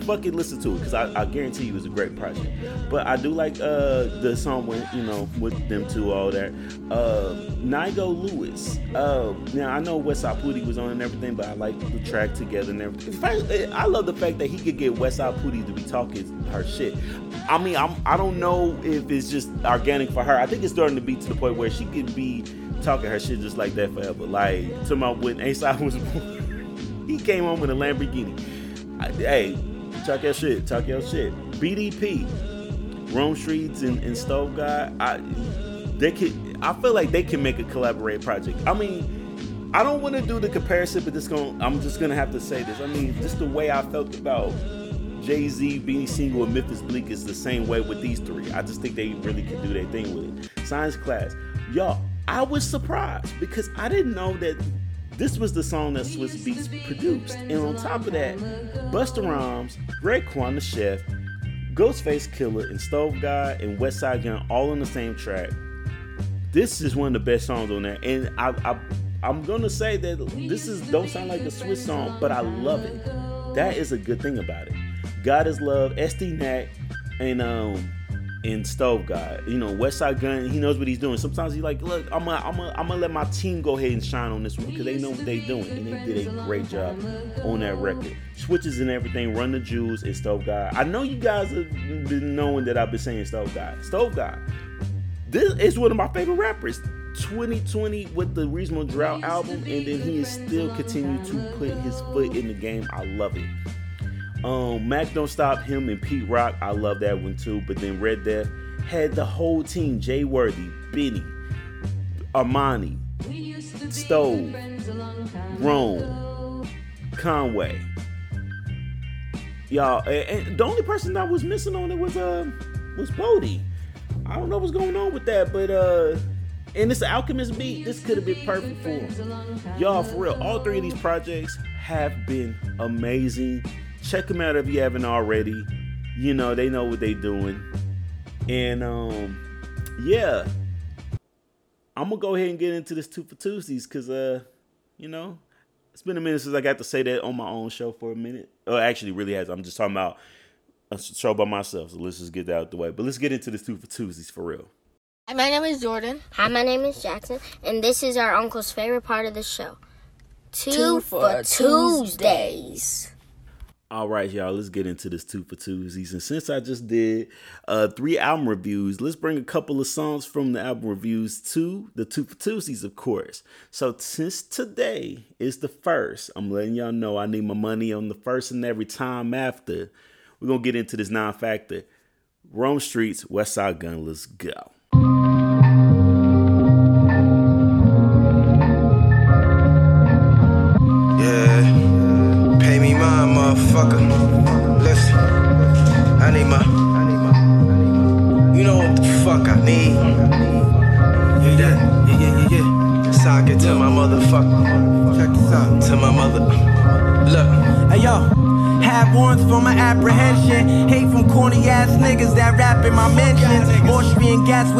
Speaker 1: fucking listen to it because I, I, guarantee you it's a great project. But I do like uh, the song with you know with them two all that. Uh, Nigo Louis. Uh, now I know Westside Pootie was on and everything, but I like the track together and everything. In fact, I love the fact that he could get Westside Pootie to be talking her shit. I mean, I'm I don't know if it's just organic for her. I think it's starting to be to the point where she could be talking her shit just like that forever. Like to my when ASAP was born, he came home with a Lamborghini. I, hey, talk your shit, talk your shit. BDP, Rome Streetz and, and Stove God. I they could I feel like they can make a collaborate project. I mean, I don't want to do the comparison, but this going I'm just gonna have to say this. I mean, just the way I felt about Jay Z, Beanie Sigel, and Memphis Bleek is the same way with these three. I just think they really can do their thing with it. Science class, y'all. I was surprised because I didn't know that this was the song that Swizz Beatz produced. And on top of that, Busta Rhymes, Raekwon the Chef, Ghostface Killah, and Stove God and Westside Gunn all on the same track. This is one of the best songs on there. And I, I I'm gonna say that this is don't sound like a Swiss song, but I love it. That is a good thing about it. God is love, Estee Nack, and um in Stove God. You know, Westside Gunn, he knows what he's doing. Sometimes he's like, look, I'm gonna, I'm gonna, I'm let my team go ahead and shine on this one because they know what they're doing. And they did a great job on that record. Switches and everything, Run the Jewels and Stove God. I know you guys have been knowing that I've been saying Stove God. Stove God. This is one of my favorite rappers. 2020 with the Reasonable Drought album, and then he is still continuing to put his foot in the game. I love it. Um, Mac Don't Stop him and Pete Rock. I love that one too. But then Red Death had the whole team: Jay Worthy, Benny, Armani, Stove, Rome, Conway. Y'all, and, and the only person that was missing on it was uh was Boldy. I don't know what's going on with that, but uh and it's an Alchemist beat. This could have been perfect for him. Y'all, for real, all three of these projects have been amazing. Check them out if you haven't already. You know, they know what they're doing. And um yeah. I'm gonna go ahead and get into this two for Tuesdays because uh, you know, it's been a minute since I got to say that on my own show for a minute. Oh, actually, really has. I'm just talking about a show by myself. So let's just get that out the way. But let's get into this two for Tuesdays for real.
Speaker 3: Hi, my name is Jordan.
Speaker 4: Hi, my name is Jackson, and this is our uncle's favorite part of the show.
Speaker 3: Two, two for Tuesdays.
Speaker 1: All right, y'all, let's get into this two for Tuesdays. And since I just did uh, three album reviews, let's bring a couple of songs from the album reviews to the two for Tuesdays, of course. So since today is the first, I'm letting y'all know I need my money on the first and every time after. We're going to get into this non factor. Rome Streetz, Westside Gunn, let's go.
Speaker 5: Hey,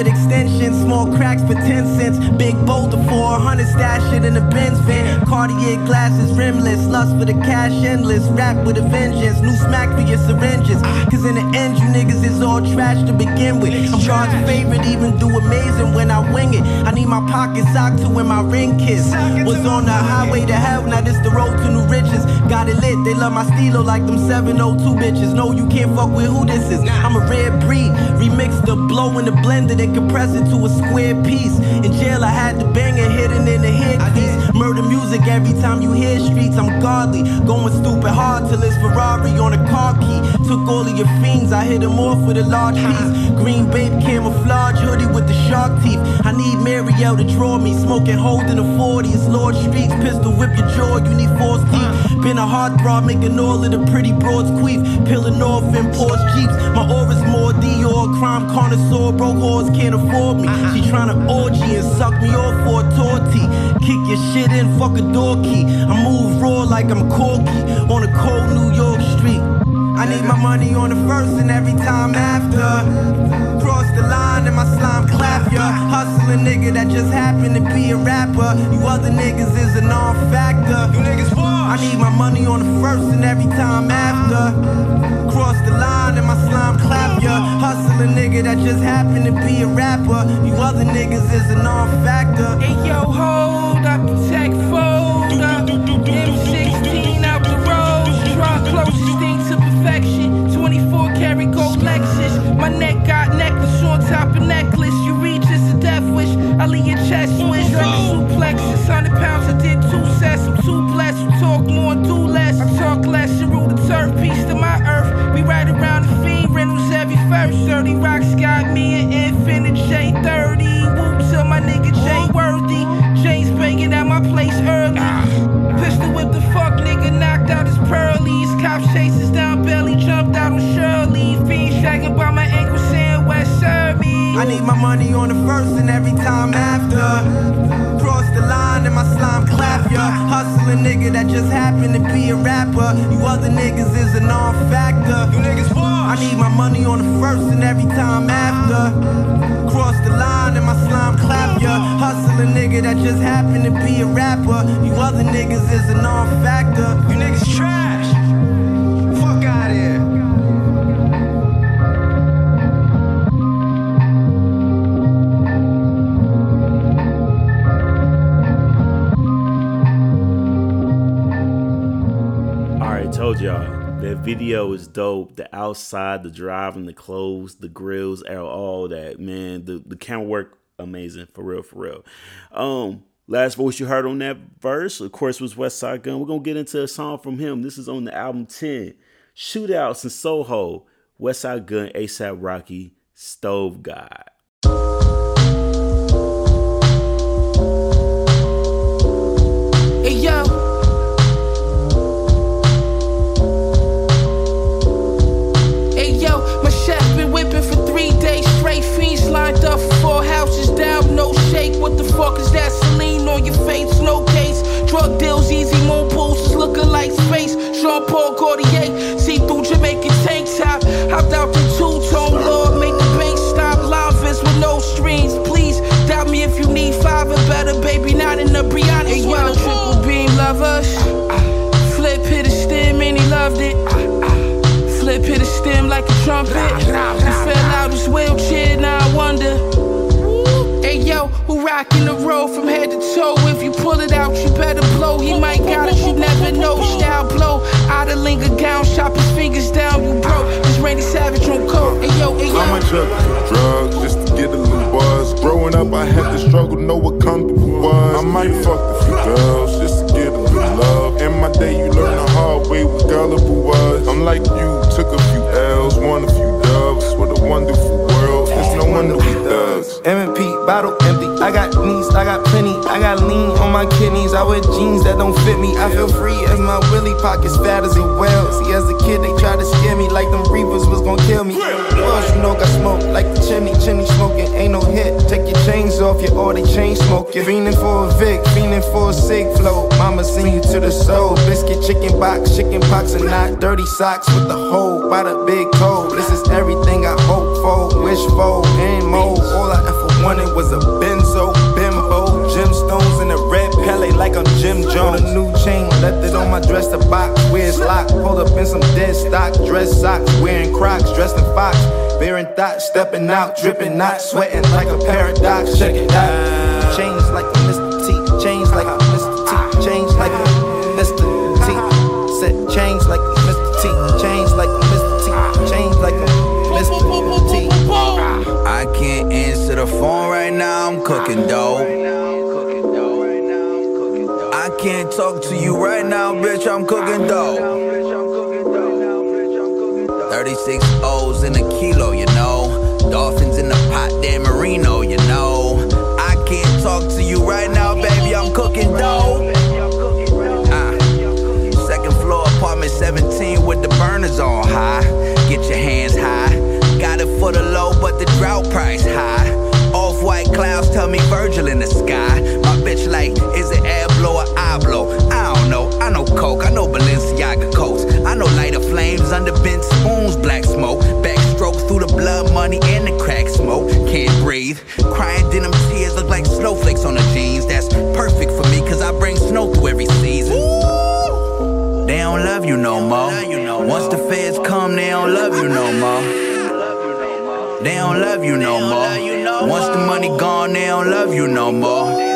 Speaker 5: with extensions, small cracks for 10 cents. Big boulder 400, stash it in the Benz van. Cartier glasses, rimless, lust for the cash endless. Rap with a vengeance, new smack for your syringes. Cause in the end, you niggas is all trash to begin with. I'm God's favorite, even do amazing when I wing it. I need my pocket sock to when my ring kiss. Was on the highway to hell, now this the road to new riches. Got it lit, they love my stilo like them 702 bitches. No, you can't fuck with who this I'm a rare breed, remix the blow in the blender, then compress it to a square piece. In jail, I had the banger hidden in the headpiece. Murder music every time you hear streets, I'm godly. Going stupid hard till it's Ferrari on a car key. Took all of your fiends, I hit them off with a large piece. Green Bape camouflage hoodie with the shark teeth. I need Marielle to draw me. Smoking holding the 40, it's Lord Streets. Pistol whip your jaw, you need force teeth. Been a heartthrob, making all of the pretty broads queef. Peeling off in Porsche My aura's more Dior. Crime connoisseur, broke whores can't afford me. Uh-huh. She tryna orgy and suck me off for a torty. Kick your shit in, fuck a door key. I move raw like I'm Corky on a cold New York. I need my money on the first and every time after. Cross the line and my slime clap ya. Hustling nigga that just happened to be a rapper. You other niggas is a non-factor. You niggas I need my money on the first and every time after. Cross the line and my slime clap ya. Hustle a nigga that just happened to be a rapper. You other niggas is a non-factor.
Speaker 6: Hey yo, hold up the tech fold neck got necklace on top of necklace. You reach it's a death wish. I leave your chest switch like a suplex. It's 100 pounds, I did two sets. I'm too blessed. You talk more and do less. I talk less and rule the turf. Peace to my earth. We ride around the fiend rentals every first. 30 rocks got me an Infiniti J30. Whoop to my nigga Jay Worthy. James banging at my place early. Pistol whip the fuck nigga, knocked out his pearlies. Cop chases down belly, jumped out on Shirley. Fiend shagging by my ankle, saying West serve me.
Speaker 5: I need my money on the first and every time after. Cross the line and my slime clap ya. Hustle a nigga that just happened to be a rapper. You other niggas is a non-factor. You niggas I need my money on the first and every time after. Cross the line and my slime clap ya. Hustle a nigga that just happened to be a rapper. You other niggas is a non-factor. You niggas trash. Fuck out here.
Speaker 1: All right, told y'all that video is dope. The outside, the driving, the clothes, the grills, all that. Man, the the camera work amazing for real, for real. Um, last voice you heard on that verse, of course, was Westside Gunn. We're gonna get into a song from him. This is on the album Ten, Shootouts in Soho, Westside Gunn, ASAP Rocky, Stove God.
Speaker 6: Hey yo. Three days straight. Fiends lined up for four houses down, no shake. What the fuck is that? Celine on your face, no case. Drug deals easy, more pulses looking like space. Jean Paul Gaultier, see through Jamaican tank top. Hopped out the two tone Lord, make the bank stop. Live with no strings, please. Doubt me if you need five or better, baby. Not in the Brianna. Hey, yo, triple beam lovers. Flip hit a stem and he loved it. Flip hit a stem like a trumpet. He fell out his wheelchair, now I wonder. Hey yo, who rockin' the road from head to toe? If you pull it out, you better blow. He might got it, you never know. Style blow. Out of linger gown, chop his fingers down, you broke. This Randy Savage on coke. Hey yo, hey yo.
Speaker 7: I'm a junkie for drugs just to get a little buzz. Growing up, I had to struggle, know what comfortable was. I might fuck a few girls just to get a little love. In my day, you learn the hard way what gullible was. I'm like you, took a few L's, won a few dubs. What a wonderful world. It's no wonder we thugs.
Speaker 5: M&P, bottle empty. I got knees, I got plenty. I got lean on my kidneys. I wear jeans that don't fit me. I feel free as my willy pockets fat as a whale. See, as a kid, they tried to scare me like them reapers was gonna kill me. Else you know got smoke like the chimney, chimney smoking. Ain't no hit. Take your chains off, you they chain smoking. Fiending for a Vic, fiending for a sick flow. Mama sing you to the soul. Biscuit, chicken box, chicken pox, and not dirty socks with the hole by the big toe. This is everything I hope wish for, and more. All I ever wanted was a benzo, bimbo, gemstones in a red Pele like I'm Jim Jones. A new chain, left it on my dresser box. Where it's locked, pulled up in some dead stock, dress socks, wearing Crocs, dressed in Fox. Bearing thoughts, stepping out, dripping, not sweating like a paradox. Check it out. Change like Mr. T, change like Mr. T, change like Mr. T. Said change like Mr. T, change like
Speaker 8: phone right now, I'm cooking dough. I can't talk to you right now, bitch, I'm cooking dough. 36 O's in a kilo, you know. Dolphins in the pot, damn Marino, you know. I can't talk to you right now, baby, I'm cooking dough. Ah. Second floor, apartment 17 with the burners on high. Get your hands high. Got it for the low, but the drought price high. Clouds tell me Virgil in the sky. My bitch like, is it air blow or I blow? I don't know. I know coke, I know Balenciaga coats. I know lighter flames under bent spoons, black smoke. Backstroke money gone, they don't love you no more.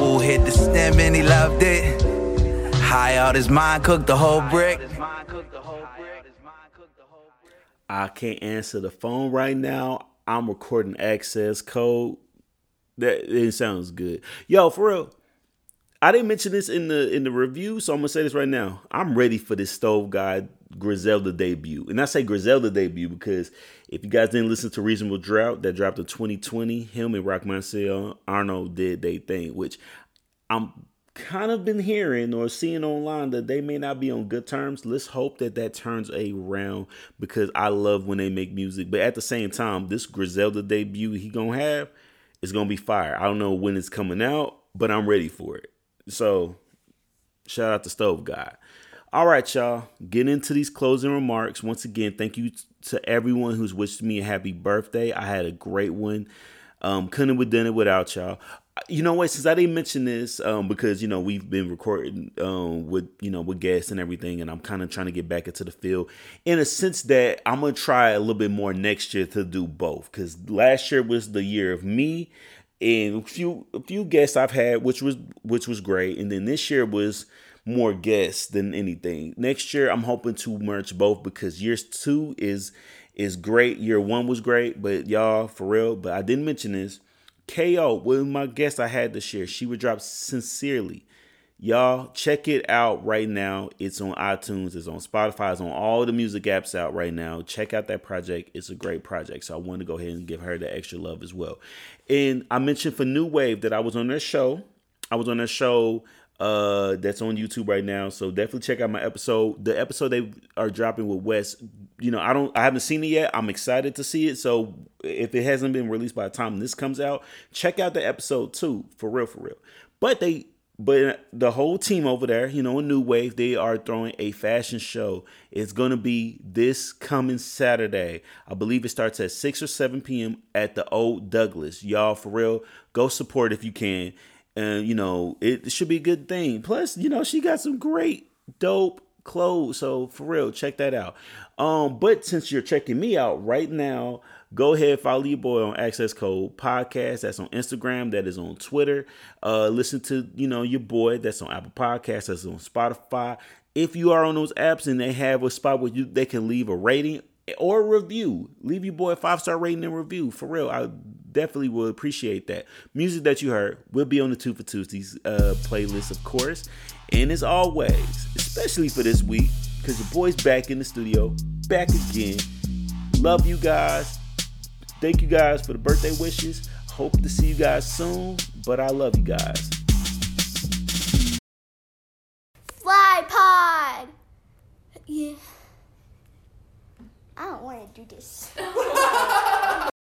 Speaker 8: Wu hit the stem and he loved it. High out his mind, cooked the whole brick.
Speaker 1: I can't answer the phone right now. I'm recording access code. That it sounds good. Yo, for real. I didn't mention this in the in the review, so I'm gonna say this right now. I'm ready for this Stove God Griselda debut, and I say Griselda debut because if you guys didn't listen to Reasonable Drought that dropped in 2020, him and Roc Marciano did they thing, which I'm kind of been hearing or seeing online that they may not be on good terms. Let's hope that that turns around because I love when they make music, but at the same time, this Griselda debut he gonna have is gonna be fire. I don't know when it's coming out, but I'm ready for it. So shout out to Stove God. All right, y'all. Get into these closing remarks. Once again, thank you to everyone who's wished me a happy birthday. I had a great one. Um, couldn't have done it without y'all. You know what? Since I didn't mention this, um, because you know we've been recording um with you know with guests and everything, and I'm kind of trying to get back into the field in a sense that I'm gonna try a little bit more next year to do both. Because last year was the year of me and a few a few guests I've had, which was which was great, and then this year was more guests than anything. Next year, I'm hoping to merge both because year two is is great. Year one was great, but y'all for real. But I didn't mention this. KO, of my guest I had this year, she would drop sincerely. Y'all check it out right now. It's on iTunes, it's on Spotify, it's on all the music apps out right now. Check out that project. It's a great project. So I wanted to go ahead and give her the extra love as well. And I mentioned for New Wave that I was on their show. I was on their show uh that's on YouTube right now. So definitely check out my episode. The episode they are dropping with Wes, you know, I don't I haven't seen it yet. I'm excited to see it. So if it hasn't been released by the time this comes out, check out the episode too, for real, for real. But they but the whole team over there, you know, a New Wave, they are throwing a fashion show. It's going to be this coming Saturday. I believe it starts at 6 or 7 p.m. at the Old Douglas. Y'all, for real, go support if you can and you know it should be a good thing. Plus, you know she got some great dope clothes, so for real, check that out. Um, but since you're checking me out right now, go ahead follow your boy on Access Code Podcast. That's on Instagram. That is on Twitter. Uh, listen to you know your boy. That's on Apple Podcasts. That's on Spotify. If you are on those apps and they have a spot where you they can leave a rating or review. Leave your boy a five star rating and review. For real, I definitely will appreciate that. Music that you heard will be on the Two for Tuesdays uh, playlist, of course. And as always, especially for this week, because your boy's back in the studio, back again. Love you guys. Thank you guys for the birthday wishes. Hope to see you guys soon, but I love you guys.
Speaker 4: Fly pod. Yeah. I don't want to do this.